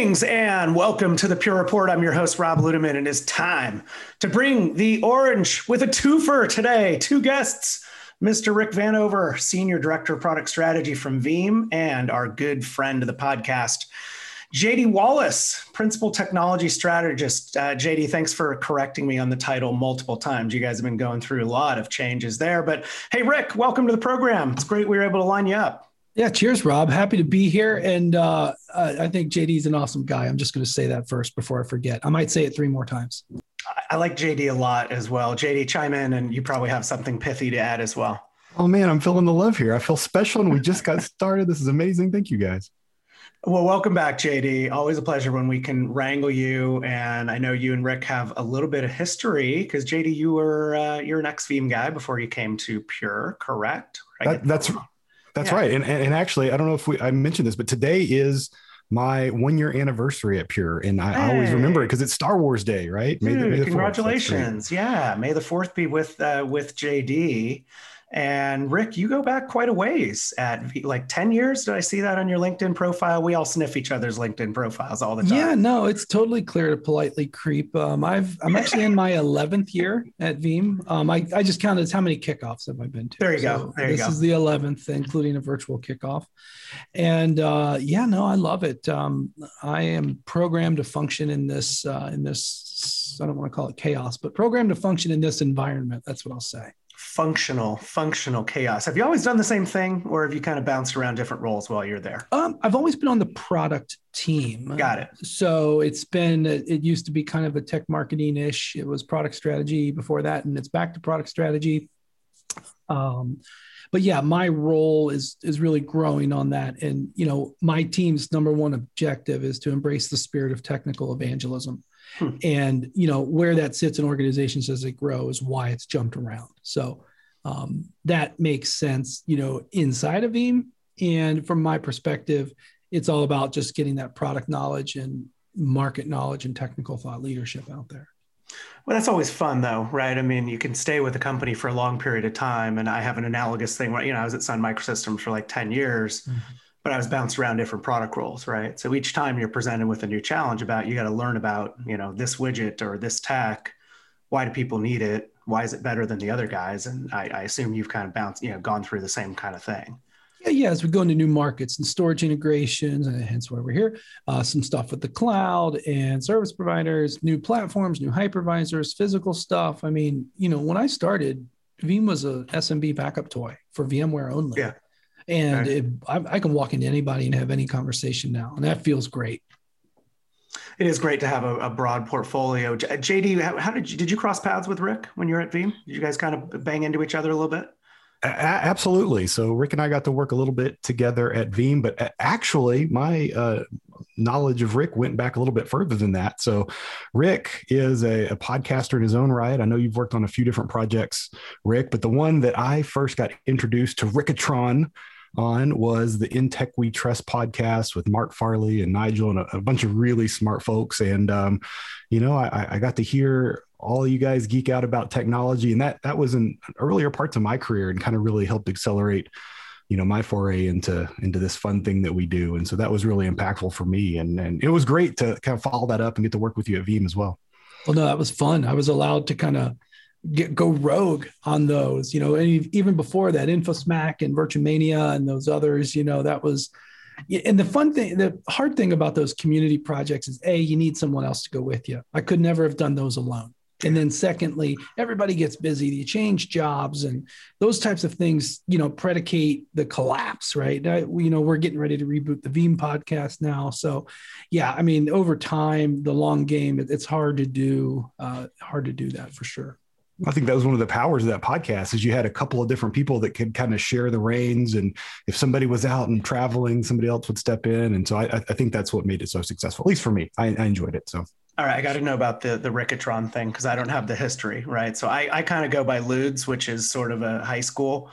Greetings and welcome to the Pure Report. I'm your host, Rob Ludeman, and it's time to bring the orange with a twofer today. Two guests, Mr. Rick Vanover, Senior Director of Product Strategy from Veeam, and our good friend of the podcast, JD Wallace, Principal Technology Strategist. Uh, JD, thanks for correcting me on the title multiple times. You guys have been going through a lot of changes there. But hey, Rick, welcome to the program. It's great we were able to line you up. Yeah, cheers, Rob. Happy to be here. And uh, I think JD's an awesome guy. I'm just going to say that first before I forget. I might say it three more times. I like JD a lot as well. JD, chime in, and you probably have something pithy to add as well. Oh, man, I'm feeling the love here. I feel special, and we just got started. This is amazing. Thank you, guys. Well, welcome back, JD. Always a pleasure when we can wrangle you. And I know you and Rick have a little bit of history because JD, you were uh, you're an ex Veeam guy before you came to Pure, correct? That, that's that's yeah. right. And, and actually, I don't know if we I mentioned this, but today is my one year anniversary at Pure, and I, hey. I always remember it because it's Star Wars Day, right? Dude, May the, May the congratulations! Yeah, May the Fourth be with uh, with JD. And Rick, you go back quite a ways at like 10 years. Did I see that on your LinkedIn profile? We all sniff each other's LinkedIn profiles all the time. Yeah, no, it's totally clear to politely creep. Um, I've, I'm actually in my 11th year at Veeam. Um, I, I just counted how many kickoffs have I been to. There you so go. There you this go. is the 11th, including a virtual kickoff. And uh, yeah, no, I love it. Um, I am programmed to function in this, uh, in this, I don't want to call it chaos, but programmed to function in this environment. That's what I'll say functional functional chaos. Have you always done the same thing or have you kind of bounced around different roles while you're there? Um, i've always been on the product team. Got it. So it's been it used to be kind of a tech marketing ish it was product strategy before that and it's back to product strategy. Um, but yeah my role is is really growing on that. And you know my team's number one objective is to embrace the spirit of technical evangelism Hmm. And you know where that sits in organizations as it grows, why it's jumped around. So um, that makes sense, you know, inside of Veeam. And from my perspective, it's all about just getting that product knowledge and market knowledge and technical thought leadership out there. Well, that's always fun, though, right? I mean, you can stay with a company for a long period of time, and I have an analogous thing. Where, you know, I was at Sun Microsystems for like ten years, mm-hmm but I was bounced around different product roles, right? So each time you're presented with a new challenge about you got to learn about, you know, this widget or this tech. Why do people need it? Why is it better than the other guys? And I, I assume you've kind of bounced, you know, gone through the same kind of thing. Yeah, yeah. As we go into new markets and storage integrations, and hence why we're here, uh, some stuff with the cloud and service providers, new platforms, new hypervisors, physical stuff. I mean, you know, when I started, Veeam was a SMB backup toy for VMware only. Yeah and it, I, I, can walk into anybody and have any conversation now, and that feels great. It is great to have a, a broad portfolio. JD, how, how, did you did you cross paths with Rick when you were at Veeam? Did you guys kind of bang into each other a little bit? A- absolutely. So Rick and I got to work a little bit together at Veeam, but actually, my uh, knowledge of Rick went back a little bit further than that. So, Rick is a, a, podcaster in his own right. I know you've worked on a few different projects, Rick, but the one that I first got introduced to Rickatron on was the In Tech We Trust podcast with Marc Farley and Nigel and a, a bunch of really smart folks. And, um, you know, I, I got to hear all you guys geek out about technology. And that, that was in earlier parts of my career and kind of really helped accelerate you know my foray into into this fun thing that we do and so that was really impactful for me and and it was great to kind of follow that up and get to work with you at Veeam as well well no that was fun i was allowed to kind of get go rogue on those, you know, and even before that, InfoSmack and Virtumania and those others, you know, that was. And the fun thing, the hard thing about those community projects is a you need someone else to go with you. I could never have done those alone. And then secondly, everybody gets busy. You change jobs and those types of things, you know, predicate the collapse, right? I, you know, we're getting ready to reboot the Veeam podcast now. So yeah, I mean, over time, the long game, it, it's hard to do, uh, hard to do that for sure. I think that was one of the powers of that podcast is you had a couple of different people that could kind of share the reins. And if somebody was out and traveling, somebody else would step in. And so I, I think that's what made it so successful, at least for me. I, I enjoyed it. So. All right, I got to know about the the Rickatron thing because I don't have the history, right? So I, I kind of go by Ludes, which is sort of a high school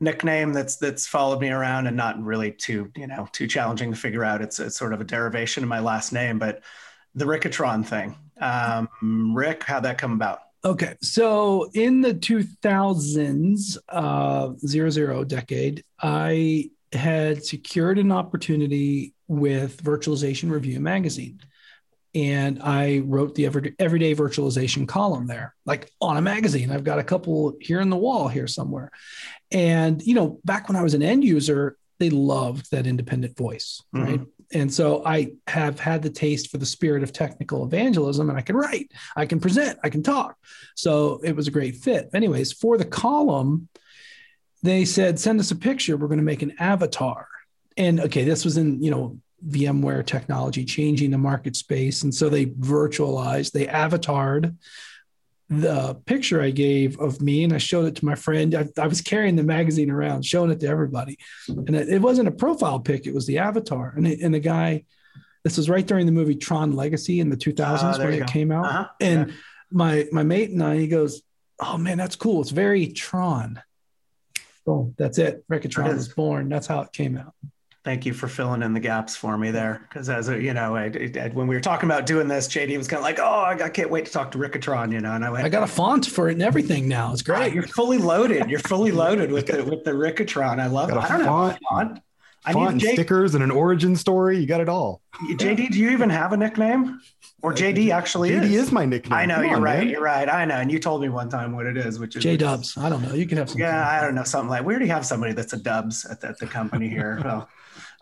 nickname that's that's followed me around and not really too you know too challenging to figure out. It's it's sort of a derivation of my last name, but the Rickatron thing, um, Rick, how'd that come about? Okay, so in the 2000s, uh, zero zero decade, I had secured an opportunity with Virtualization Review magazine. And I wrote the everyday virtualization column there, like on a magazine. I've got a couple here in the wall here somewhere. And, you know, back when I was an end user, they loved that independent voice, mm-hmm. right? And so I have had the taste for the spirit of technical evangelism and I can write, I can present, I can talk. So it was a great fit. Anyways, for the column, they said, send us a picture. We're going to make an avatar. And okay, this was in, you know, VMware technology changing the market space. And so they virtualized, they avatared the picture I gave of me and I showed it to my friend. I, I was carrying the magazine around, showing it to everybody. And it, it wasn't a profile pic, it was the avatar. And, it, and the guy, this was right during the movie Tron Legacy in the 2000s uh, ah, when it go. came out. Uh-huh. And yeah. my, my mate and I, he goes, Oh man, that's cool. It's very Tron. Boom. That's it. Rickatron was born. That's how it came out. Thank you for filling in the gaps for me there. Because as a, you know, I, I, when we were talking about doing this, JD was kind of like, "Oh, I, can't wait to talk to Rickatron," you know. And I went, "I got a font for it and everything now. It's ah, great. you're fully loaded. You're fully loaded with the with the Rickatron. I love it. I don't font, know font. I font need J- stickers and an origin story. You got it all. JD, do you even have a nickname? Or JD actually JD is. is my nickname. I know Come you're on, right. Man. You're right. I know. And you told me one time what it is, which is J Dubs. I don't know. You can have some. Yeah, I don't know something like. We already have somebody that's a Dubs at the, at the company here. well,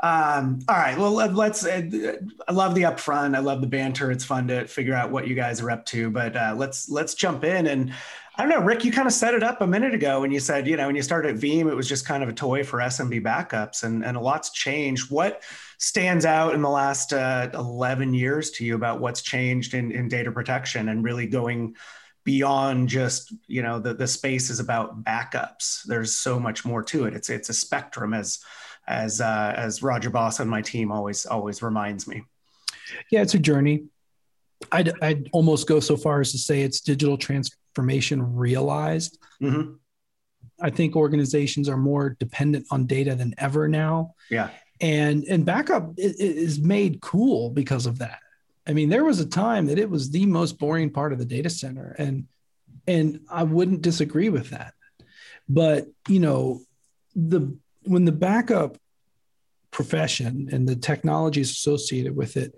um, all right. Well, let's. Uh, I love the upfront. I love the banter. It's fun to figure out what you guys are up to. But uh, let's let's jump in and. I don't know, Rick. You kind of set it up a minute ago when you said, you know, when you started at Veeam, it was just kind of a toy for SMB backups, and and a lot's changed. What stands out in the last uh, 11 years to you about what's changed in, in data protection and really going beyond just you know the, the space is about backups there's so much more to it it's it's a spectrum as as uh, as Roger Boss on my team always always reminds me. Yeah, it's a journey. I'd, I'd almost go so far as to say it's digital transformation realized. Mm-hmm. I think organizations are more dependent on data than ever now. Yeah, and and backup is made cool because of that. I mean, there was a time that it was the most boring part of the data center, and and I wouldn't disagree with that. But you know, the when the backup profession and the technologies associated with it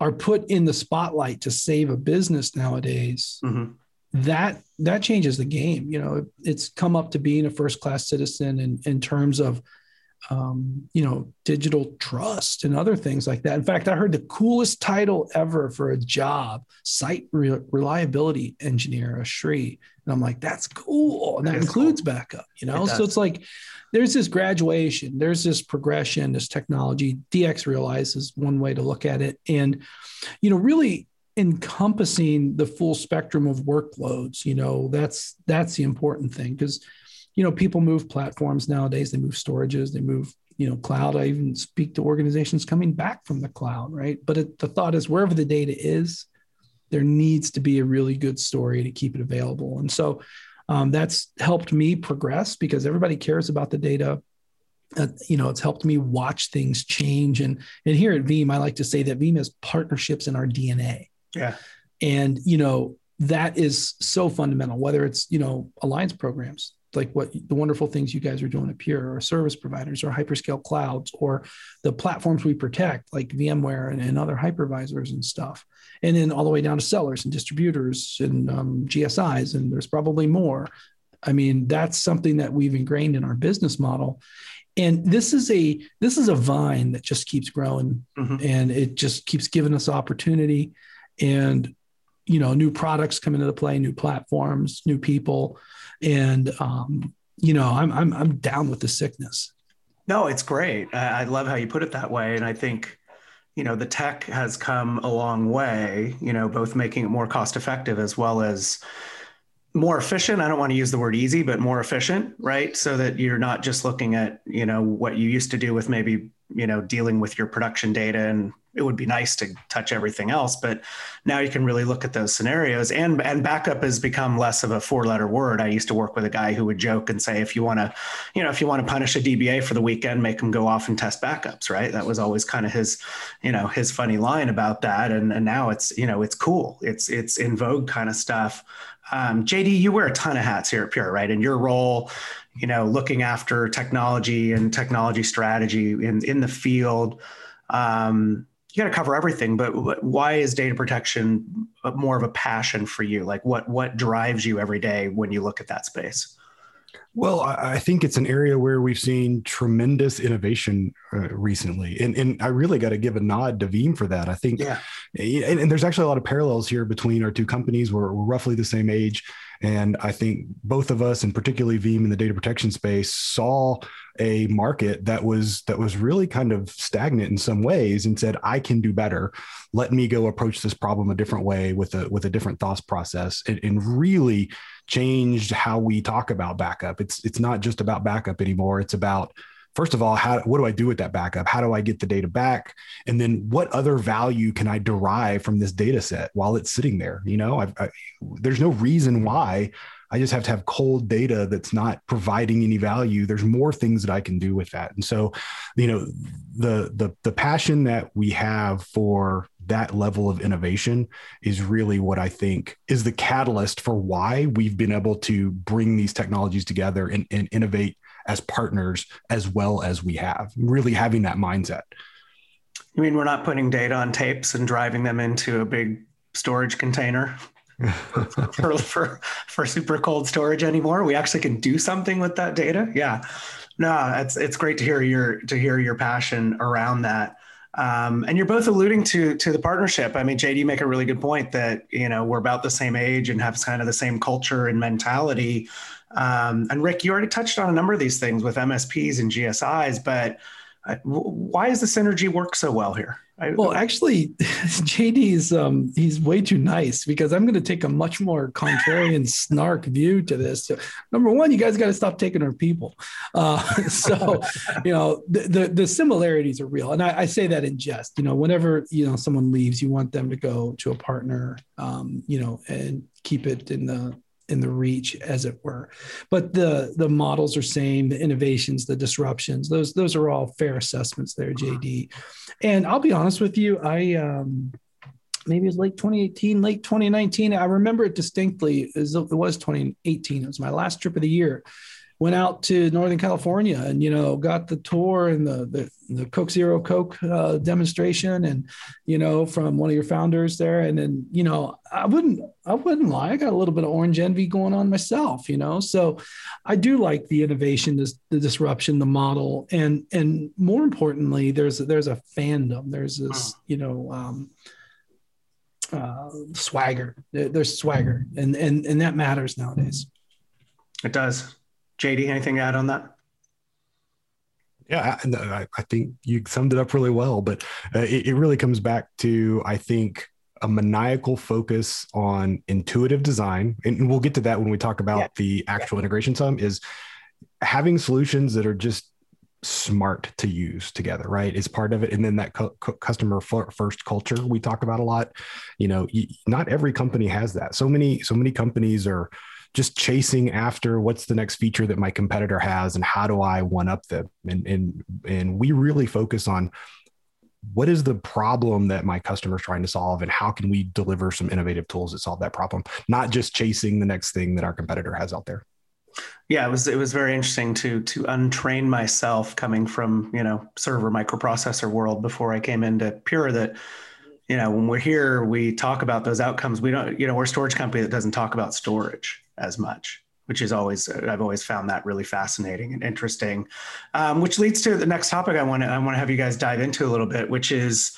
are put in the spotlight to save a business nowadays mm-hmm. that that changes the game you know it's come up to being a first class citizen in, in terms of um, you know digital trust and other things like that in fact i heard the coolest title ever for a job site re- reliability engineer a SRE and i'm like that's cool and that includes cool. backup you know it so it's like there's this graduation, there's this progression, this technology. DXRealize is one way to look at it. And, you know, really encompassing the full spectrum of workloads, you know, that's that's the important thing because you know people move platforms nowadays they move storages they move you know cloud i even speak to organizations coming back from the cloud right but it, the thought is wherever the data is there needs to be a really good story to keep it available and so um, that's helped me progress because everybody cares about the data. Uh, you know, it's helped me watch things change. And and here at Veeam, I like to say that Veeam has partnerships in our DNA. Yeah. And you know that is so fundamental. Whether it's you know alliance programs, like what the wonderful things you guys are doing at Pure or service providers or hyperscale clouds or the platforms we protect like VMware and, and other hypervisors and stuff. And then all the way down to sellers and distributors and um, GSIs, and there's probably more. I mean, that's something that we've ingrained in our business model. And this is a this is a vine that just keeps growing mm-hmm. and it just keeps giving us opportunity and you know new products come into play, new platforms, new people. And um, you know I'm, I'm i'm down with the sickness. No it's great. I love how you put it that way. And i think you know the tech has come a long way you know both making it more cost effective as well as more efficient. I don't want to use the word easy but more efficient right? So that you're not just looking at you know what you used to do with maybe you know dealing with your production data and it would be nice to touch everything else but now you can really look at those scenarios. And and backup has become less of a four letter word. I used to work with a guy who would joke and say if you want to you know if you want to punish a dba for the weekend make them go off and test backups right? That was always kind of his you know his funny line about that. And, and now it's you know it's cool. It's it's in vogue kind of stuff. Um, jd you wear a ton of hats here at pure right? And your role you know looking after technology and technology strategy in in the field. Um, you got to cover everything but why is data protection more of a passion for you? Like what what drives you every day when you look at that space? Well, I think it's an area where we've seen tremendous innovation uh, recently, and and I really got to give a nod to Veeam for that. I think, yeah, and, and, there's actually a lot of parallels here between our two companies. We're, we're roughly the same age, and I think both of us, and particularly Veeam in the data protection space, saw a market that was that was really kind of stagnant in some ways and said i can do better. Let me go approach this problem a different way with a with a different thought process. And, and really changed how we talk about backup. It's it's not just about backup anymore. It's about first of all how what do i do with that backup how do i get the data back and then what other value can i derive from this data set while it's sitting there you know I, there's no reason why I just have to have cold data that's not providing any value. There's more things that I can do with that. And so, you know, the the the passion that we have for that level of innovation is really what I think is the catalyst for why we've been able to bring these technologies together and, and innovate as partners as well as we have. Really having that mindset. You mean we're not putting data on tapes and driving them into a big storage container? for, for for super cold storage anymore. We actually can do something with that data. Yeah, no, it's it's great to hear your to hear your passion around that. Um, and you're both alluding to to the partnership. I mean, JD, you make a really good point that you know we're about the same age and have kind of the same culture and mentality. Um, and Rick, you already touched on a number of these things with MSPs and GSIs, but uh, why does the synergy work so well here? I, well, actually, JD's um, he's way too nice because I'm going to take a much more contrarian snark view to this. So, number one, you guys got to stop taking our people. Uh, so, you know, the, the, the similarities are real, and I, I, say that in jest. You know, whenever you know someone leaves, you want them to go to a partner, um, you know, and keep it in the in the reach as it were. But the the models are same the innovations the disruptions those those are all fair assessments there jd and i'll be honest with you i um maybe it was late 2018 late 2019 i remember it distinctly as it was 2018 it was my last trip of the year went out to Northern California and you know got the tour and the the, the Coke Zero Coke uh, demonstration and you know from one of your founders there. And then you know I wouldn't I wouldn't lie. I got a little bit of orange envy going on myself you know? So I do like the innovation this, the disruption the model. And and more importantly there's there's a fandom. There's this you know um, uh, swagger. There's swagger and and and that matters nowadays. It does JD, anything to add on that? Yeah, I, I think you summed it up really well, but uh, it, it really comes back to, I think, a maniacal focus on intuitive design. And we'll get to that when we talk about yeah. the actual yeah. integration sum is having solutions that are just smart to use together right is part of it and then that cu- customer first culture we talk about a lot you know not every company has that so many so many companies are just chasing after what's the next feature that my competitor has and how do I one up them. And, and, and we really focus on what is the problem that my customer is trying to solve and how can we deliver some innovative tools that solve that problem, not just chasing the next thing that our competitor has out there. Yeah, it was it was very interesting to to untrain myself coming from you know server microprocessor world before I came into Pure that you know when we're here we talk about those outcomes we don't you know we're a storage company that doesn't talk about storage as much which is always I've always found that really fascinating and interesting. Um, which leads to the next topic I want to I want to have you guys dive into a little bit, which is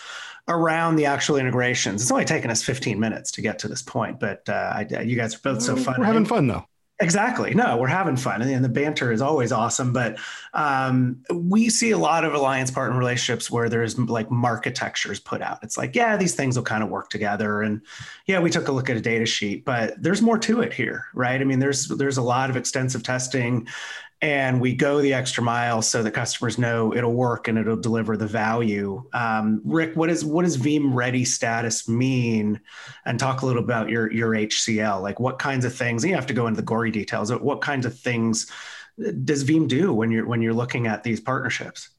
around the actual integrations. It's only taken us 15 minutes to get to this point, but uh, I, you guys are both so fun. We're having fun though. Exactly. No, we're having fun, and the banter is always awesome. But um, we see a lot of alliance partner relationships where there's like architectures put out. It's like, yeah, these things will kind of work together, and yeah, we took a look at a data sheet, but there's more to it here, right? I mean, there's there's a lot of extensive testing, and we go the extra mile so the customers know it'll work and it'll deliver the value. Um, Rick, what is what does Veeam Ready status mean? And talk a little about your your HCL. Like what kinds of things? you have to go into the gory details. What kinds of things does Veeam do when you're when you're looking at these partnerships?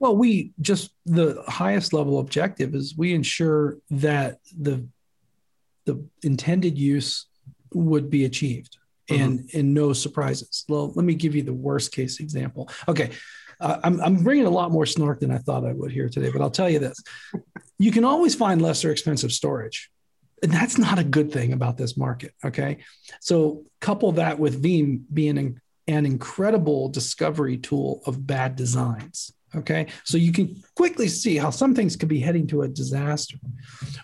Well, we just the highest level objective is we ensure that the the intended use would be achieved mm-hmm. and and no surprises. Well, let me give you the worst case example. Okay. Uh, I'm, I'm bringing a lot more snark than I thought I would here today, but I'll tell you this. You can always find lesser expensive storage. And that's not a good thing about this market. Okay. So couple that with Veeam being an, an incredible discovery tool of bad designs. Okay. So you can quickly see how some things could be heading to a disaster.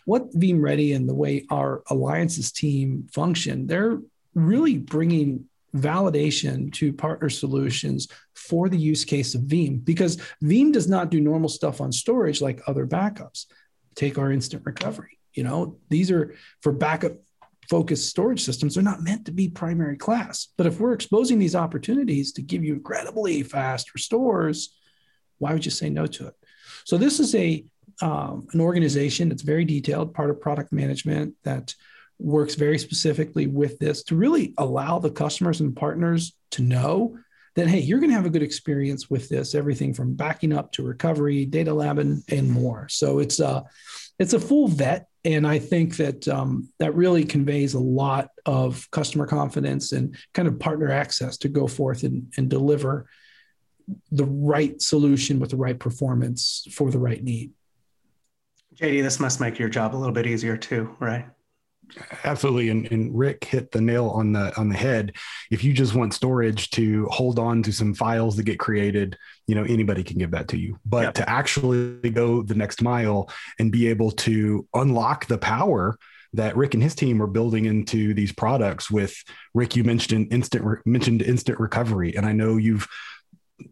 What Veeam Ready and the way our alliances team function, they're really bringing validation to partner solutions for the use case of Veeam because Veeam does not do normal stuff on storage like other backups. Take our instant recovery. You know, these are for backup focused storage systems. They're not meant to be primary class. But if we're exposing these opportunities to give you incredibly fast restores, why would you say no to it? So this is a um, an organization that's very detailed, part of product management that works very specifically with this to really allow the customers and partners to know that hey, you're going to have a good experience with this. Everything from backing up to recovery, data lab, and, and more. So it's a it's a full vet, and I think that um, that really conveys a lot of customer confidence and kind of partner access to go forth and, and deliver the right solution with the right performance for the right need. JD, this must make your job a little bit easier too, right? Absolutely, and, and Rick hit the nail on the on the head. If you just want storage to hold on to some files that get created, you know anybody can give that to you. But yep. to actually go the next mile and be able to unlock the power that Rick and his team are building into these products with Rick you mentioned instant mentioned instant recovery and I know you've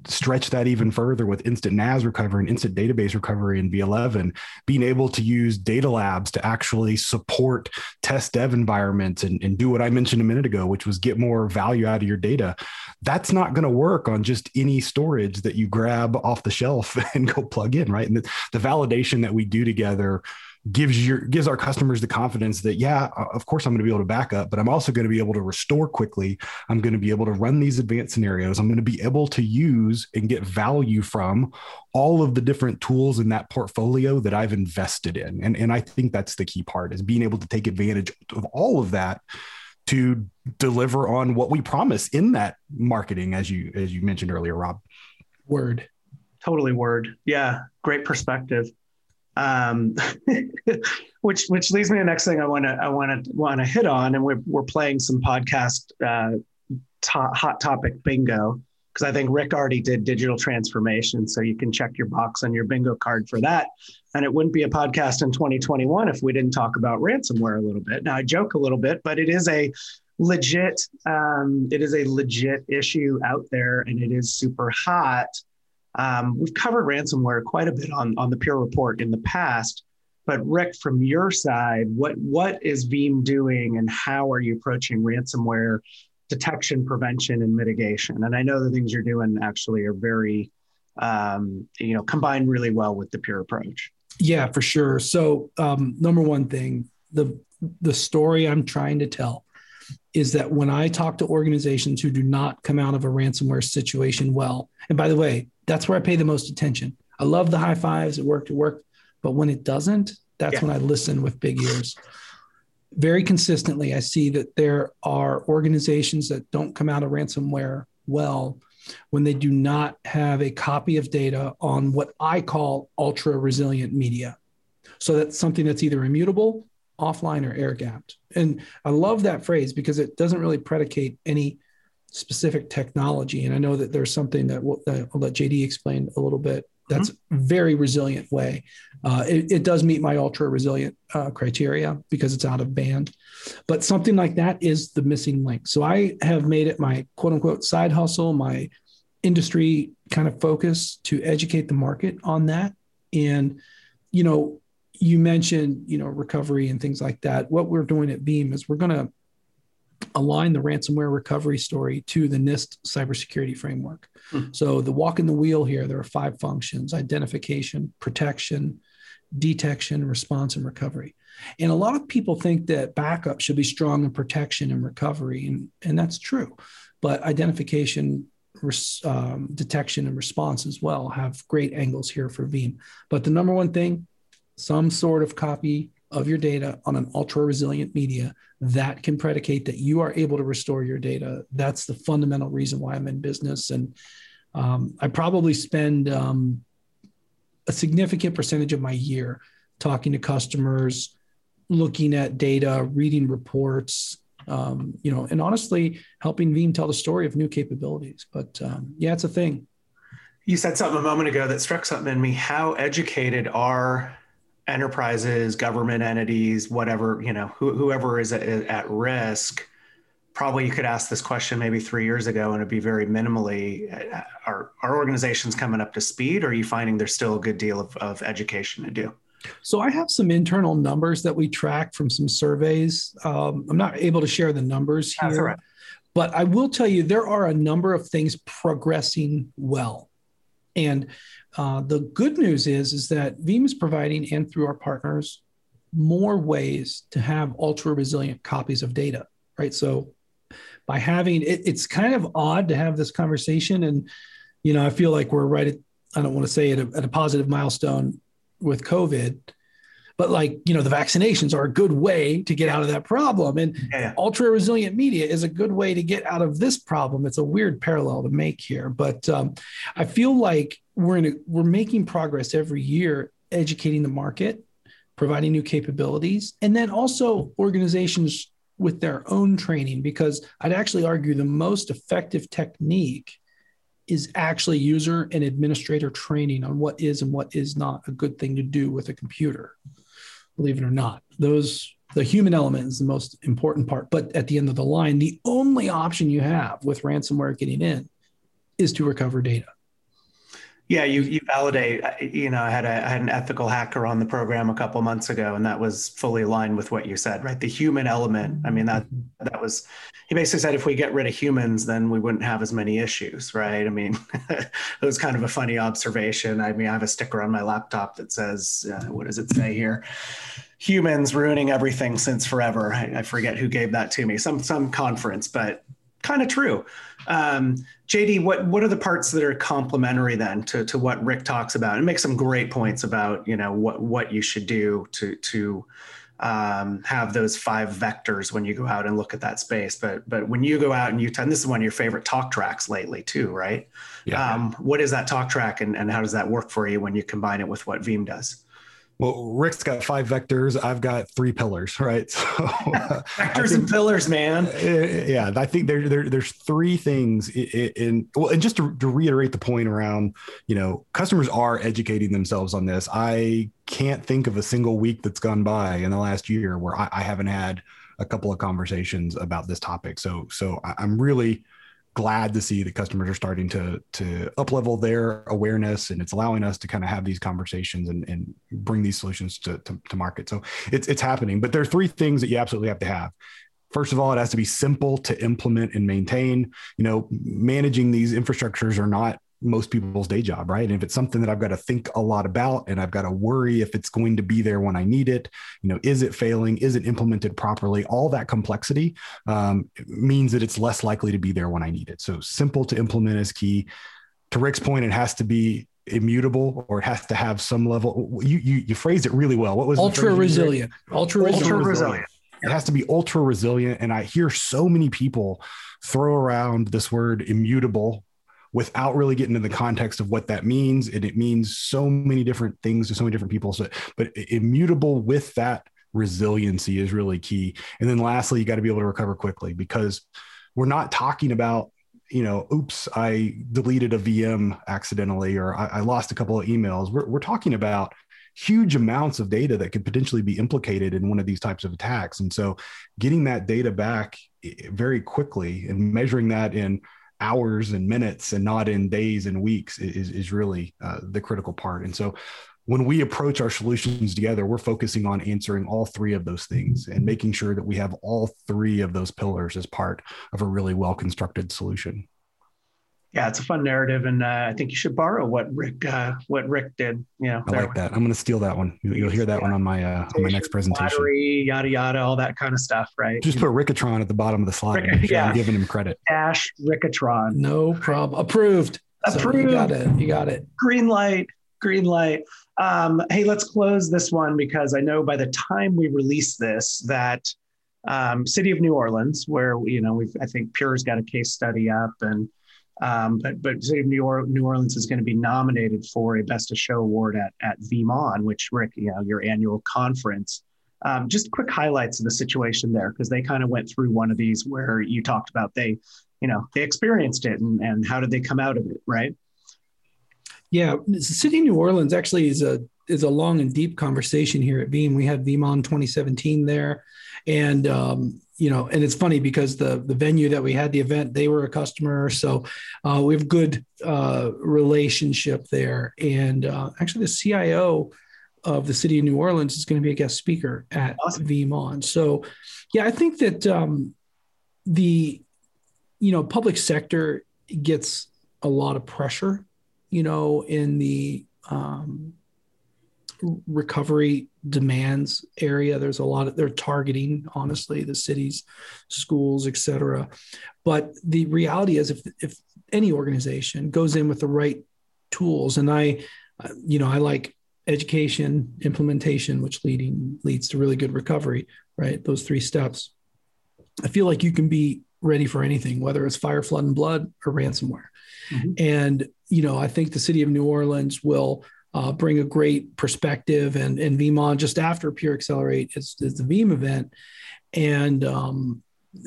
stretch that even further with instant NAS recovery and instant database recovery in V11, being able to use data labs to actually support test dev environments and, and do what I mentioned a minute ago, which was get more value out of your data. That's not going to work on just any storage that you grab off the shelf and go plug in, right? And the, the validation that we do together gives your gives our customers the confidence that yeah of course i'm going to be able to back up but i'm also going to be able to restore quickly. I'm going to be able to run these advanced scenarios. I'm going to be able to use and get value from all of the different tools in that portfolio that i've invested in. And, and i think that's the key part is being able to take advantage of all of that to deliver on what we promise in that marketing as you as you mentioned earlier rob. Word. Totally word. Yeah great perspective um, which which leads me to the next thing I want to I want to want to hit on, and we're we're playing some podcast uh, to- hot topic bingo because I think Rick already did digital transformation, so you can check your box on your bingo card for that. And it wouldn't be a podcast in 2021 if we didn't talk about ransomware a little bit. Now I joke a little bit, but it is a legit um, it is a legit issue out there, and it is super hot. Um, we've covered ransomware quite a bit on, on the Pure Report in the past, but Rick, from your side, what what is Veeam doing, and how are you approaching ransomware detection, prevention, and mitigation? And I know the things you're doing actually are very, um, you know, combined really well with the Pure approach. Yeah, for sure. So, um, number one thing, the the story I'm trying to tell is that when I talk to organizations who do not come out of a ransomware situation well, and by the way, that's where I pay the most attention. I love the high fives, it worked, it worked. But when it doesn't, that's yeah. when I listen with big ears. Very consistently, I see that there are organizations that don't come out of ransomware well when they do not have a copy of data on what I call ultra resilient media. So that's something that's either immutable, offline, or air gapped. And I love that phrase because it doesn't really predicate any specific technology. And I know that there's something that, we'll, that I'll let JD explain a little bit. That's mm-hmm. very resilient way. Uh, it, it, does meet my ultra resilient uh, criteria because it's out of band. But something like that is the missing link. So I have made it my quote unquote side hustle, my industry kind of focus to educate the market on that. And, you know, you mentioned, you know, recovery and things like that. What we're doing at Veeam is we're going to align the ransomware recovery story to the NIST cybersecurity framework. Hmm. So the walk in the wheel here, there are five functions: identification, protection, detection, response, and recovery. And a lot of people think that backup should be strong in protection and recovery, and, and that's true. But identification, um, detection, and response as well have great angles here for Veeam. But the number one thing, some sort of copy of your data on an ultra resilient media that can predicate that you are able to restore your data. That's the fundamental reason why I'm in business. And um, I probably spend um, a significant percentage of my year talking to customers, looking at data, reading reports, um, you know, and honestly helping Veeam tell the story of new capabilities. But um, yeah, it's a thing. You said something a moment ago that struck something in me. How educated are enterprises, government entities, whatever, you know, whoever is at, at, risk, probably you could ask this question maybe three years ago and it'd be very minimally, uh, are, are organizations coming up to speed or are you finding there's still a good deal of, of education to do? So I have some internal numbers that we track from some surveys. Um, I'm not able to share the numbers here, right. but I will tell you there are a number of things progressing well. And uh, the good news is, is that Veeam is providing, and through our partners, more ways to have ultra resilient copies of data, right? So by having it, it's kind of odd to have this conversation. And, you know, I feel like we're right at, I don't want to say at a, at a positive milestone with COVID, but like you know the vaccinations are a good way to get out of that problem. And yeah. ultra resilient media is a good way to get out of this problem. It's a weird parallel to make here. But um, i feel like we're in a, we're making progress every year educating the market providing new capabilities and then also organizations with their own training because i'd actually argue the most effective technique is actually user and administrator training on what is and what is not a good thing to do with a computer believe it or not. Those the human element is the most important part. But at the end of the line, the only option you have with ransomware getting in is to recover data. Yeah, you you validate. You know, I had a I had an ethical hacker on the program a couple months ago, and that was fully aligned with what you said, right? The human element. I mean, that that was. He basically said if we get rid of humans, then we wouldn't have as many issues, right? I mean, it was kind of a funny observation. I mean, I have a sticker on my laptop that says, uh, "What does it say here?" Humans ruining everything since forever. I, I forget who gave that to me. Some some conference, but kind of true. Um, JD, what what are the parts that are complementary then to, to what Rick talks about? And makes some great points about you know what what you should do to to um, have those five vectors when you go out and look at that space. But but when you go out and you and this is one of your favorite talk tracks lately too, right? Yeah. Um, what is that talk track and, and how does that work for you when you combine it with what Veeam does? Well, Rick's got five vectors. I've got three pillars, right? So vectors think, and pillars, man. Yeah, I think there, there there's three things in, in well, and just to, to, reiterate the point around, you know, customers are educating themselves on this. I can't think of a single week that's gone by in the last year where I, I haven't had a couple of conversations about this topic. So, so I'm really glad to see that customers are starting to to up level their awareness and it's allowing us to kind of have these conversations and, and bring these solutions to, to, to market. So it's it's happening but there are three things that you absolutely have to have. First of all it has to be simple to implement and maintain. You know managing these infrastructures are not most people's day job, right? And if it's something that I've got to think a lot about and I've got to worry if it's going to be there when I need it, you know, is it failing? Is it implemented properly? All that complexity um, means that it's less likely to be there when I need it. So simple to implement is key. To Rick's point, it has to be immutable or it has to have some level. You you, you phrased it really well. What was ultra resilient? Ultra, ultra resilient. It has to be ultra resilient. And I hear so many people throw around this word immutable without really getting into the context of what that means. And it means so many different things to so many different people. So, but immutable with that resiliency is really key. And then lastly, you got to be able to recover quickly because we're not talking about you know, oops, I deleted a VM accidentally, or I, I lost a couple of emails. We're, we're talking about huge amounts of data that could potentially be implicated in one of these types of attacks. And so getting that data back very quickly and measuring that in hours and minutes and not in days and weeks is, is really uh, the critical part. And so when we approach our solutions together, we're focusing on answering all three of those things and making sure that we have all three of those pillars as part of a really well constructed solution. Yeah, it's a fun narrative, and uh, I think you should borrow what Rick uh, what Rick did. You know, I like that. I'm going to steal that one. You'll hear that yeah. one on my uh, on my next presentation. Battery, yada yada, all that kind of stuff, right? Just put Rickatron at the bottom of the slide. Rick, yeah, I'm giving him credit. Dash Rickatron. No problem. Approved. Approved. So you got it. You got it. Green light. Green light. Um, hey, let's close this one because I know by the time we release this that um, City of New Orleans, where you know we've I think Pure's got a case study up and um, but but City of New, or- New Orleans is going to be nominated for a Best of Show award at at VeeamON, which Rick, you know, your annual conference. Um, just quick highlights of the situation there because they kind of went through one of these where you talked about they, you know, they experienced it and and how did they come out of it, right? Yeah, City of New Orleans actually is a is a long and deep conversation here at Veeam. We had VeeamON 2017 there, and um, you know, and it's funny because the the venue that we had the event, they were a customer, so uh, we have good uh, relationship there. And uh, actually, the CIO of the city of New Orleans is going to be a guest speaker at awesome. VeeamON. So, yeah, I think that um, the you know public sector gets a lot of pressure, you know, in the um, recovery demands area. There's a lot of they're targeting honestly the cities, schools, etc. But the reality is, if if any organization goes in with the right tools, and I, uh, you know, I like education implementation, which leading leads to really good recovery. Right, those three steps. I feel like you can be ready for anything, whether it's fire, flood, and blood or ransomware. Mm-hmm. And you know, I think the city of New Orleans will uh, bring a great perspective. And, and VeeamON just after Pure Accelerate is, is the Veeam event. And, um,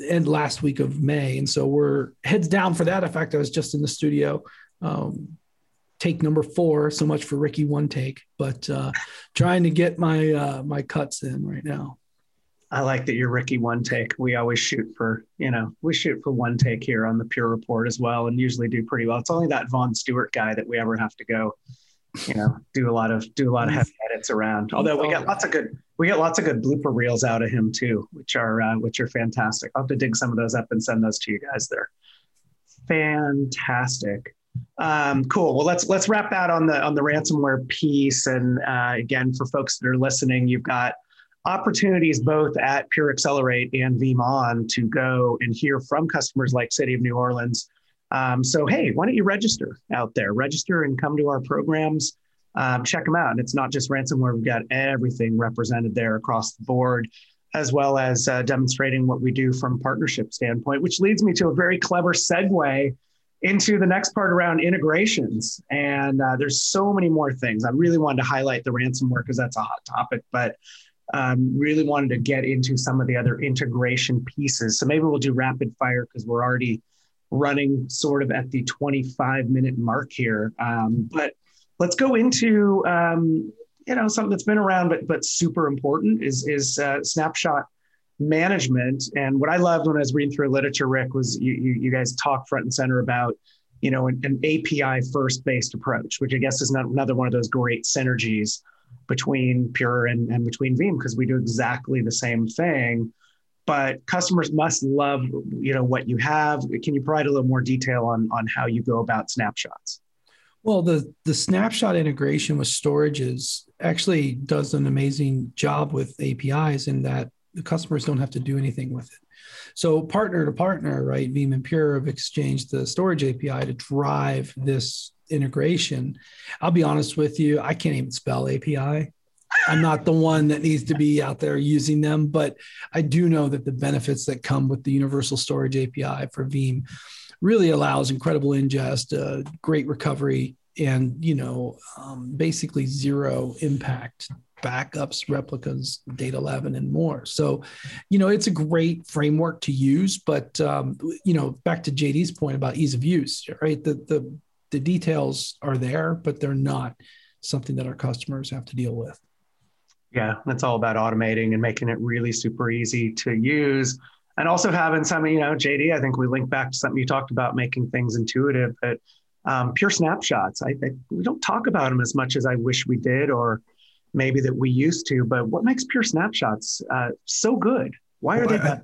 and last week of May. And so we're heads down for that. In fact, I was just in the studio. Um, take number four. So much for Ricky one take, but uh, trying to get my uh, my cuts in right now. I like that you're Ricky one take. We always shoot for, you know, we shoot for one take here on the Pure Report as well, and usually do pretty well. It's only that Vaughn Stewart guy that we ever have to go you know, do a lot of do a lot of heavy edits around. Although we got lots of good we get lots of good blooper reels out of him too, which are uh, which are fantastic. I'll have to dig some of those up and send those to you guys. There, fantastic. Um, cool. Well, let's let's wrap that on the on the ransomware piece. And uh, again, for folks that are listening, you've got opportunities both at Pure Accelerate and VeeamON to go and hear from customers like City of New Orleans um, so, hey, why don't you register out there? Register and come to our programs. Um, check them out. And it's not just ransomware, we've got everything represented there across the board, as well as uh, demonstrating what we do from partnership standpoint, which leads me to a very clever segue into the next part around integrations. And uh, there's so many more things. I really wanted to highlight the ransomware because that's a hot topic, but um, really wanted to get into some of the other integration pieces. So maybe we'll do rapid fire because we're already running sort of at the 25 minute mark here. Um, but let's go into um, you know something that's been around but but super important is is uh, snapshot management. And what I loved when I was reading through literature, Rick, was you you, you guys talk front and center about you know an, an API first based approach, which I guess is not another one of those great synergies between Pure and, and between Veeam because we do exactly the same thing but customers must love you know what you have. Can you provide a little more detail on on how you go about snapshots? Well the the snapshot integration with storages actually does an amazing job with apis in that the customers don't have to do anything with it. So partner to partner right veeam and pure have exchanged the storage api to drive this integration. I'll be honest with you i can't even spell api I'm not the one that needs to be out there using them, but I do know that the benefits that come with the Universal Storage API for Veeam really allows incredible ingest, uh, great recovery, and you know um, basically zero impact backups, replicas, data 11, and more. So, you know, it's a great framework to use. But um, you know, back to JD's point about ease of use, right? The the the details are there, but they're not something that our customers have to deal with. Yeah, it's all about automating and making it really super easy to use. And also having some, you know, JD, I think we link back to something you talked about, making things intuitive. But Um, pure snapshots. I, I, we don't talk about them as much as I wish we did, or maybe that we used to. But what makes pure snapshots uh, so good? Why are well, they? I,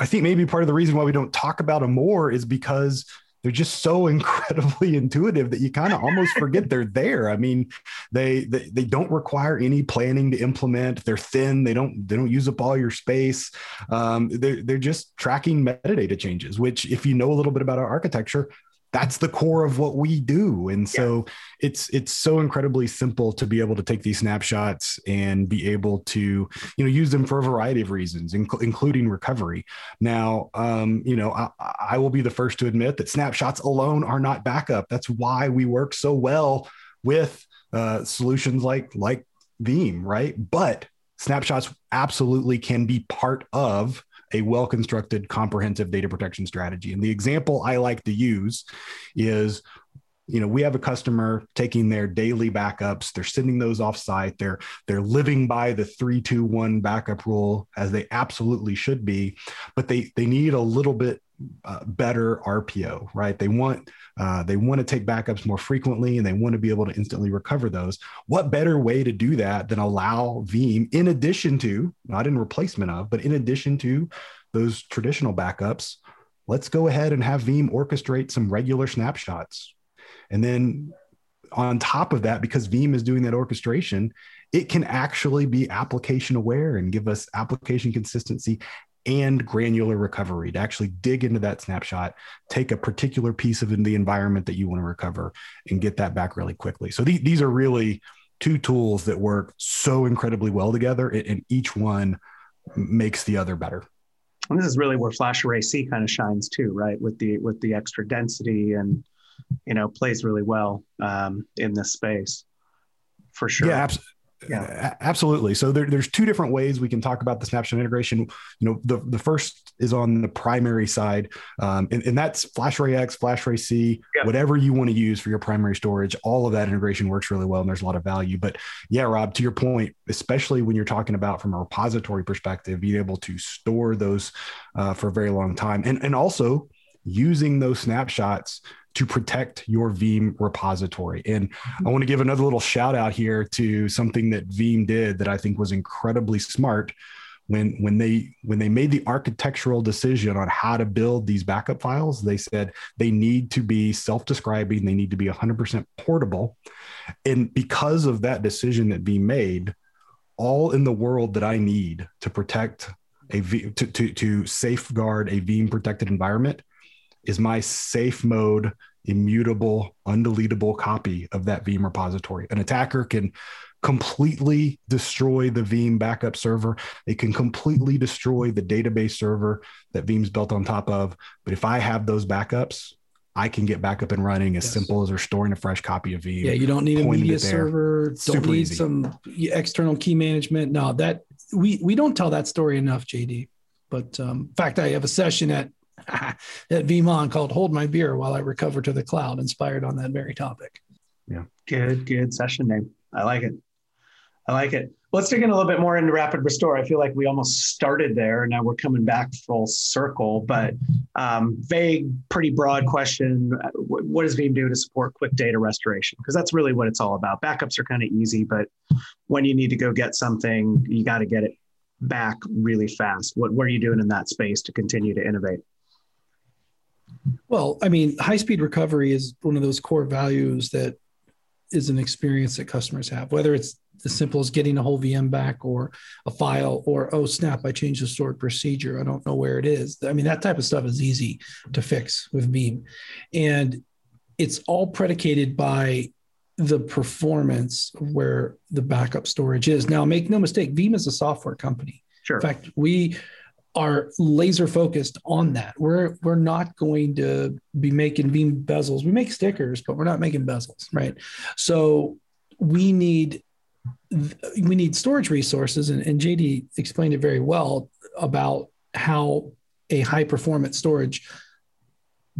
I think maybe part of the reason why we don't talk about them more is because they're just so incredibly intuitive that you kind of almost forget they're there. I mean, they, they they don't require any planning to implement. They're thin. They don't they don't use up all your space. Um, they're they're just tracking metadata changes. Which, if you know a little bit about our architecture, that's the core of what we do. And so yeah. it's it's so incredibly simple to be able to take these snapshots and be able to you know use them for a variety of reasons inc- including recovery. Now um, you know I, I will be the first to admit that snapshots alone are not backup. That's why we work so well with uh, solutions like like veeam right? But snapshots absolutely can be part of a well constructed, comprehensive data protection strategy. And the example I like to use is you know we have a customer taking their daily backups they're sending those off site they're they're living by the 321 backup rule as they absolutely should be but they they need a little bit uh, better rpo right they want uh, they want to take backups more frequently and they want to be able to instantly recover those. What better way to do that than allow Veeam, in addition to, not in replacement of, but in addition to those traditional backups, let's go ahead and have Veeam orchestrate some regular snapshots. And then on top of that, because Veeam is doing that orchestration, it can actually be application aware and give us application consistency and granular recovery to actually dig into that snapshot, take a particular piece of the environment that you want to recover and get that back really quickly. So th- these are really two tools that work so incredibly well together and each one makes the other better. And this is really where FlashArray//C kind of shines too, right? With the with the extra density and you know plays really well um, in this space for sure. Yeah, absolutely yeah. Absolutely. So there, there's two different ways we can talk about the snapshot integration. You know the, the first is on the primary side um, and, and, that's FlashArray//X FlashArray//C yeah. whatever you want to use for your primary storage all of that integration works really well and there's a lot of value. But yeah rob to your point especially when you're talking about from a repository perspective being able to store those uh, for a very long time and, and also using those snapshots to protect your Veeam repository. And I want to give another little shout out here to something that Veeam did that I think was incredibly smart when when they when they made the architectural decision on how to build these backup files they said they need to be self-describing they need to be 100% portable and because of that decision that Veeam made all in the world that i need to protect a v, to, to, to safeguard a veeam protected environment is my safe mode, immutable, undeletable copy of that Veeam repository. An attacker can completely destroy the Veeam backup server. They can completely destroy the database server that Veeam's built on top of. But if I have those backups, I can get back up and running as yes. simple as restoring a fresh copy of Veeam. Yeah, you don't need a media server. Don't need easy. some external key management. No, that we we don't tell that story enough, JD. But um, in fact, I have a session at at VeeamON called Hold My Beer While I Recover to the Cloud, inspired on that very topic. Yeah. Good, good session name. I like it. I like it. Let's dig in a little bit more into Rapid Restore. I feel like we almost started there and now we're coming back full circle, but um, vague, pretty broad question. What does Veeam do to support quick data restoration? Because that's really what it's all about. Backups are kind of easy, but when you need to go get something, you got to get it back really fast. What, what are you doing in that space to continue to innovate? Well, I mean, high speed recovery is one of those core values that is an experience that customers have, whether it's as simple as getting a whole VM back or a file or, oh, snap, I changed the stored procedure. I don't know where it is. I mean, that type of stuff is easy to fix with Veeam. And it's all predicated by the performance of where the backup storage is. Now, make no mistake, Veeam is a software company. Sure. In fact, we are laser focused on that. We're we're not going to be making Veeam bezels. We make stickers, but we're not making bezels, right? So we need we need storage resources, and, and JD explained it very well about how a high performance storage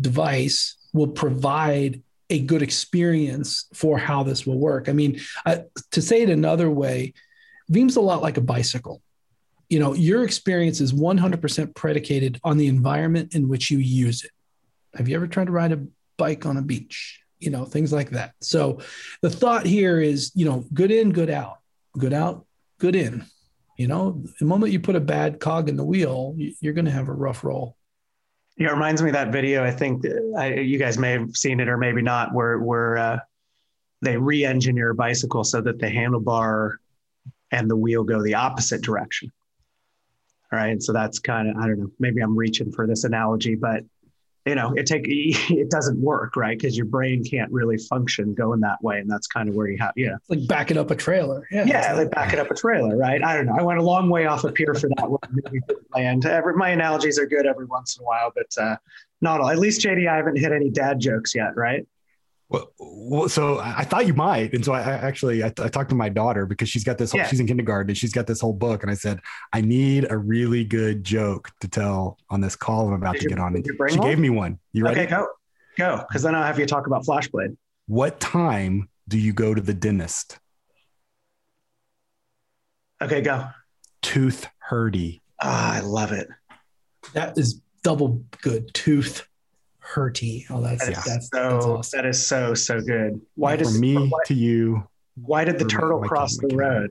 device will provide a good experience for how this will work. I mean, uh, to say it another way, Veeam's a lot like a bicycle you know your experience is 100% predicated on the environment in which you use it have you ever tried to ride a bike on a beach you know, things like that. So the thought here is, you know, good in, good out, good out, good in. You know, the moment you put a bad cog in the wheel, you're going to have a rough roll. Yeah, it reminds me of that video. I think I, you guys may have seen it or maybe not, where where uh, they re-engineer a bicycle so that the handlebar and the wheel go the opposite direction. Right, so that's kind of I don't know. Maybe I'm reaching for this analogy, but you know it take it doesn't work right? Because your brain can't really function going that way and that's kind of where you have yeah. Like backing up a trailer yeah. Yeah like backing up a trailer right? I don't know i went a long way off of pier for that one. Land. Every, my analogies are good every once in a while but uh not all at least jd i haven't hit any dad jokes yet right well, so I thought you might, and so I, actually I, I, talked to my daughter because she's got this. Whole, yeah. She's in kindergarten and she's got this whole book, and I said I need a really good joke to tell on this call I'm about did to you, get on. And she one? gave me one. You ready? Okay, go, go, because then I'll have you talk about FlashBlade. What time do you go to the dentist? Okay, go. Tooth hurdy. Ah, I love it. That is double good. Tooth hurty. Oh, that's, that's, that's so that's awesome. that is so so good. Why does me why, to you? Why did the turtle my, cross my, the road?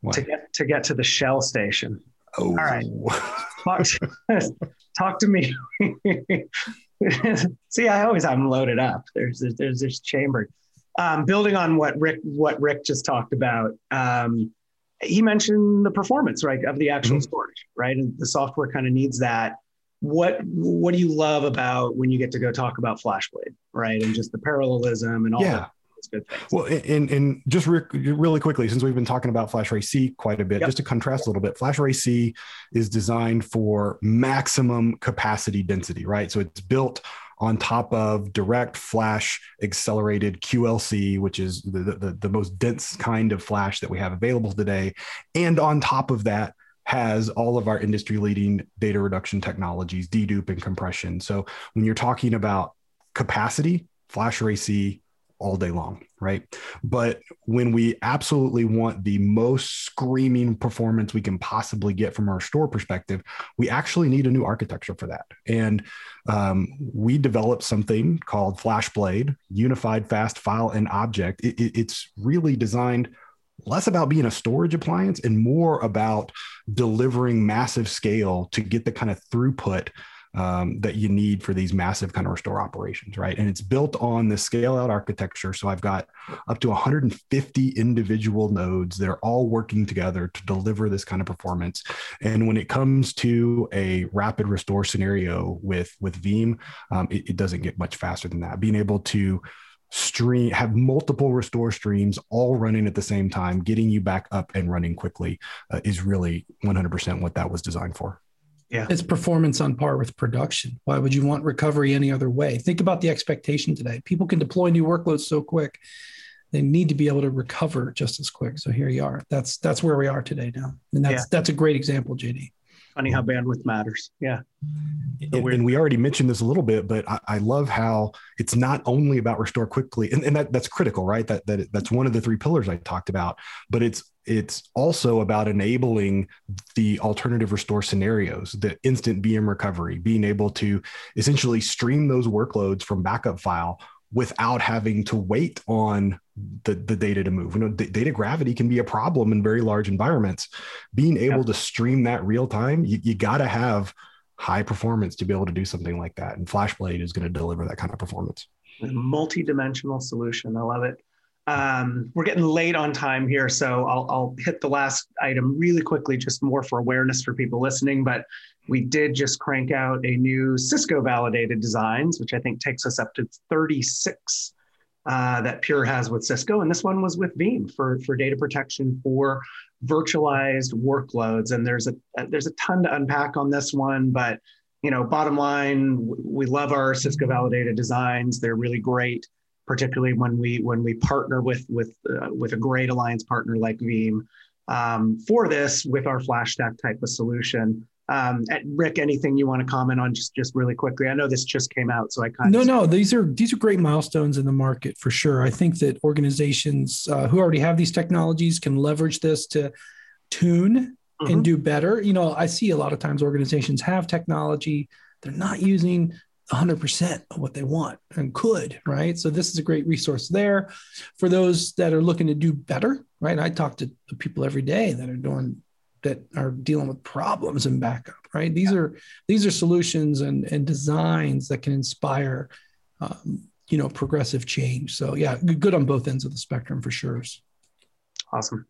What? To get to get to the shell station. Oh. All right. talk, to, talk to me. See, I always have them loaded up. There's there's there's, there's chambered. Um, building on what Rick what Rick just talked about, um, he mentioned the performance right of the actual mm-hmm. storage, right? And the software kind of needs that what what do you love about when you get to go talk about FlashBlade, right? And just the parallelism and all yeah. Good things. Well, and and just re- really quickly, since we've been talking about FlashArray//C quite a bit, yep. just to contrast a little bit, FlashArray//C is designed for maximum capacity density, right? So it's built on top of direct flash accelerated QLC, which is the, the, the most dense kind of flash that we have available today. And on top of that, has all of our industry leading data reduction technologies, dedupe and compression. So when you're talking about capacity, FlashArray//C all day long, right? But when we absolutely want the most screaming performance we can possibly get from our store perspective, we actually need a new architecture for that. And um, we developed something called FlashBlade, Unified Fast File and Object. It, it, it's really designed less about being a storage appliance and more about delivering massive scale to get the kind of throughput um, that you need for these massive kind of restore operations, right? And it's built on the scale out architecture. So I've got up to 150 individual nodes that are all working together to deliver this kind of performance. And when it comes to a rapid restore scenario with with Veeam, um, it, it doesn't get much faster than that. Being able to stream have multiple restore streams all running at the same time getting you back up and running quickly uh, is really 100% what that was designed for. Yeah. It's performance on par with production. Why would you want recovery any other way? Think about the expectation today. People can deploy new workloads so quick they need to be able to recover just as quick. So here you are. That's that's where we are today now. And that's yeah. that's a great example jd funny how bandwidth matters. Yeah. And, and, we already mentioned this a little bit, but I, I, love how it's not only about restore quickly, and, and that, that's critical, right? That, that that's one of the three pillars I talked about, but it's it's also about enabling the alternative restore scenarios, the instant VM recovery, being able to essentially stream those workloads from backup file without having to wait on the, the data to move. You know, d- data gravity can be a problem in very large environments. Being able yeah. to stream that real time, you, you got to have high performance to be able to do something like that. And FlashBlade is going to deliver that kind of performance. Multi-dimensional solution. I love it. Um, we're getting late on time here, so I'll, I'll hit the last item really quickly, just more for awareness for people listening. But we did just crank out a new Cisco validated designs, which I think takes us up to 36 uh, that Pure has with Cisco. And this one was with Veeam for, for data protection for virtualized workloads. And there's a, there's a ton to unpack on this one, but you know, bottom line, we love our Cisco validated designs. They're really great, particularly when we when we partner with with uh, with a great alliance partner like Veeam um, for this with our FlashStack type of solution. Um, Rick, anything you want to comment on just just really quickly? I know this just came out, so I kind no, of no. These are these are great milestones in the market for sure. I think that organizations uh, who already have these technologies can leverage this to tune mm-hmm. and do better. You know, I see a lot of times organizations have technology they're not using 100% of what they want and could, right? So this is a great resource there for those that are looking to do better, right? I talk to people every day that are doing that are dealing with problems in backup, right? These yeah. are these are solutions and and designs that can inspire um, you know progressive change. So yeah, good on both ends of the spectrum for sure. Awesome.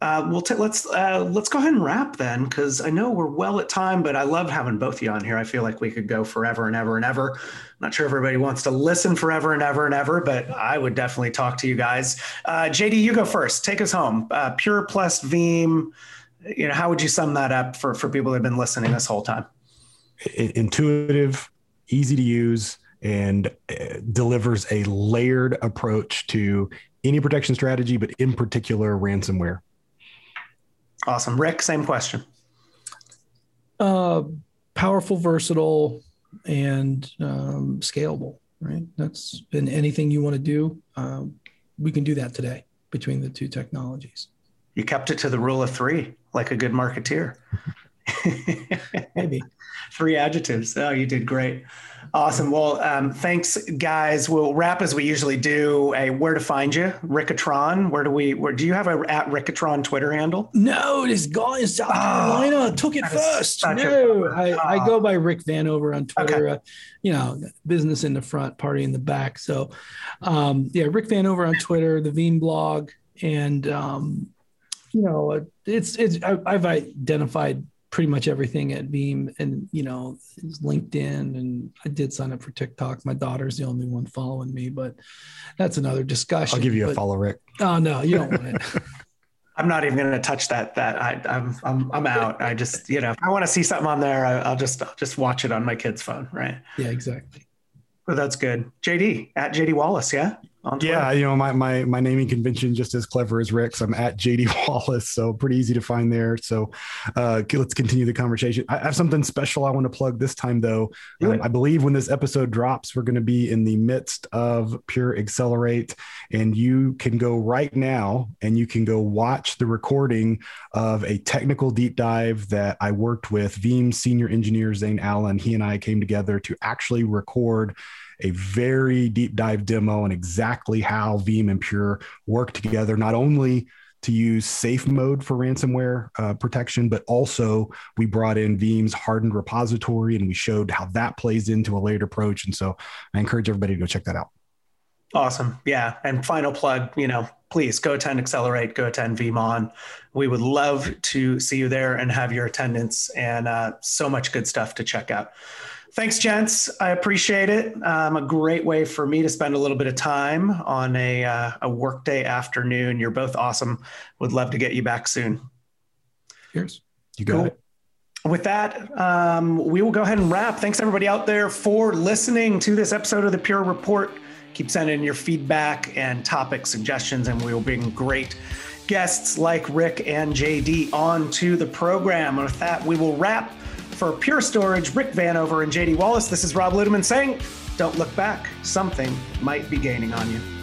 Uh, we'll t- let's uh, let's go ahead and wrap then, because I know we're well at time, but I love having both of you on here. I feel like we could go forever and ever and ever. I'm not sure everybody wants to listen forever and ever and ever, but I would definitely talk to you guys. Uh, JD, you go first. Take us home. Uh, Pure plus Veeam. You know, how would you sum that up for for people that have been listening this whole time? Intuitive, easy to use, and uh, delivers a layered approach to any protection strategy, but in particular ransomware. Awesome. Rick, same question. Uh, powerful, versatile, and um, scalable, right? That's been anything you want to do. Um, we can do that today between the two technologies. You kept it to the rule of three, like a good marketeer. Maybe. Three adjectives. Oh, you did great. Awesome. Well, um, thanks, guys. We'll wrap as we usually do. A where to find you, Rickatron. Where do we? Where do you have a at Rickatron Twitter handle? No, this guy in South Carolina oh, took it first. No, I, oh. I, go by Rick Vanover on Twitter. Okay. Uh, you know, business in the front, party in the back. So, um, yeah, Rick Vanover on Twitter, the Veeam blog, and um, you know, it's it's I, I've identified pretty much everything at Veeam and you know LinkedIn and I did sign up for TikTok. My daughter's the only one following me, but that's another discussion. I'll give you but, a follow, Rick. Oh no, you don't want it. I'm not even going to touch that. That I, I'm I'm I'm out. I just you know I want to see something on there. I, will just I'll just watch it on my kid's phone. Right. Yeah, exactly. Well, that's good. JD at JD Wallace. Yeah yeah, you know, my, my my naming convention just as clever as Rick's. I'm at JD Wallace, so pretty easy to find there. So uh, let's continue the conversation. I have something special I want to plug this time, though. Um, I believe when this episode drops, we're going to be in the midst of Pure Accelerate, and you can go right now and you can go watch the recording of a technical deep dive that I worked with Veeam senior engineer Zane Allen. He and I came together to actually record a very deep dive demo on exactly how Veeam and Pure work together, not only to use safe mode for ransomware uh, protection, but also we brought in Veeam's hardened repository and we showed how that plays into a layered approach. And so I encourage everybody to go check that out. Awesome. Yeah. And final plug, you know, please go attend Accelerate, go attend VeeamON. We would love to see you there and have your attendance and uh, so much good stuff to check out. Thanks, gents. I appreciate it. Um, a great way for me to spend a little bit of time on a, uh, a workday afternoon. You're both awesome. Would love to get you back soon. Cheers. You got cool. it. With that, um, we will go ahead and wrap. Thanks, everybody out there, for listening to this episode of the Pure Report. Keep sending your feedback and topic suggestions, and we will bring great guests like Rick and JD on to the program. And with that, we will wrap. For Pure Storage, Rick Vanover, and JD Wallace, this is Rob Ludeman saying, don't look back. Something might be gaining on you.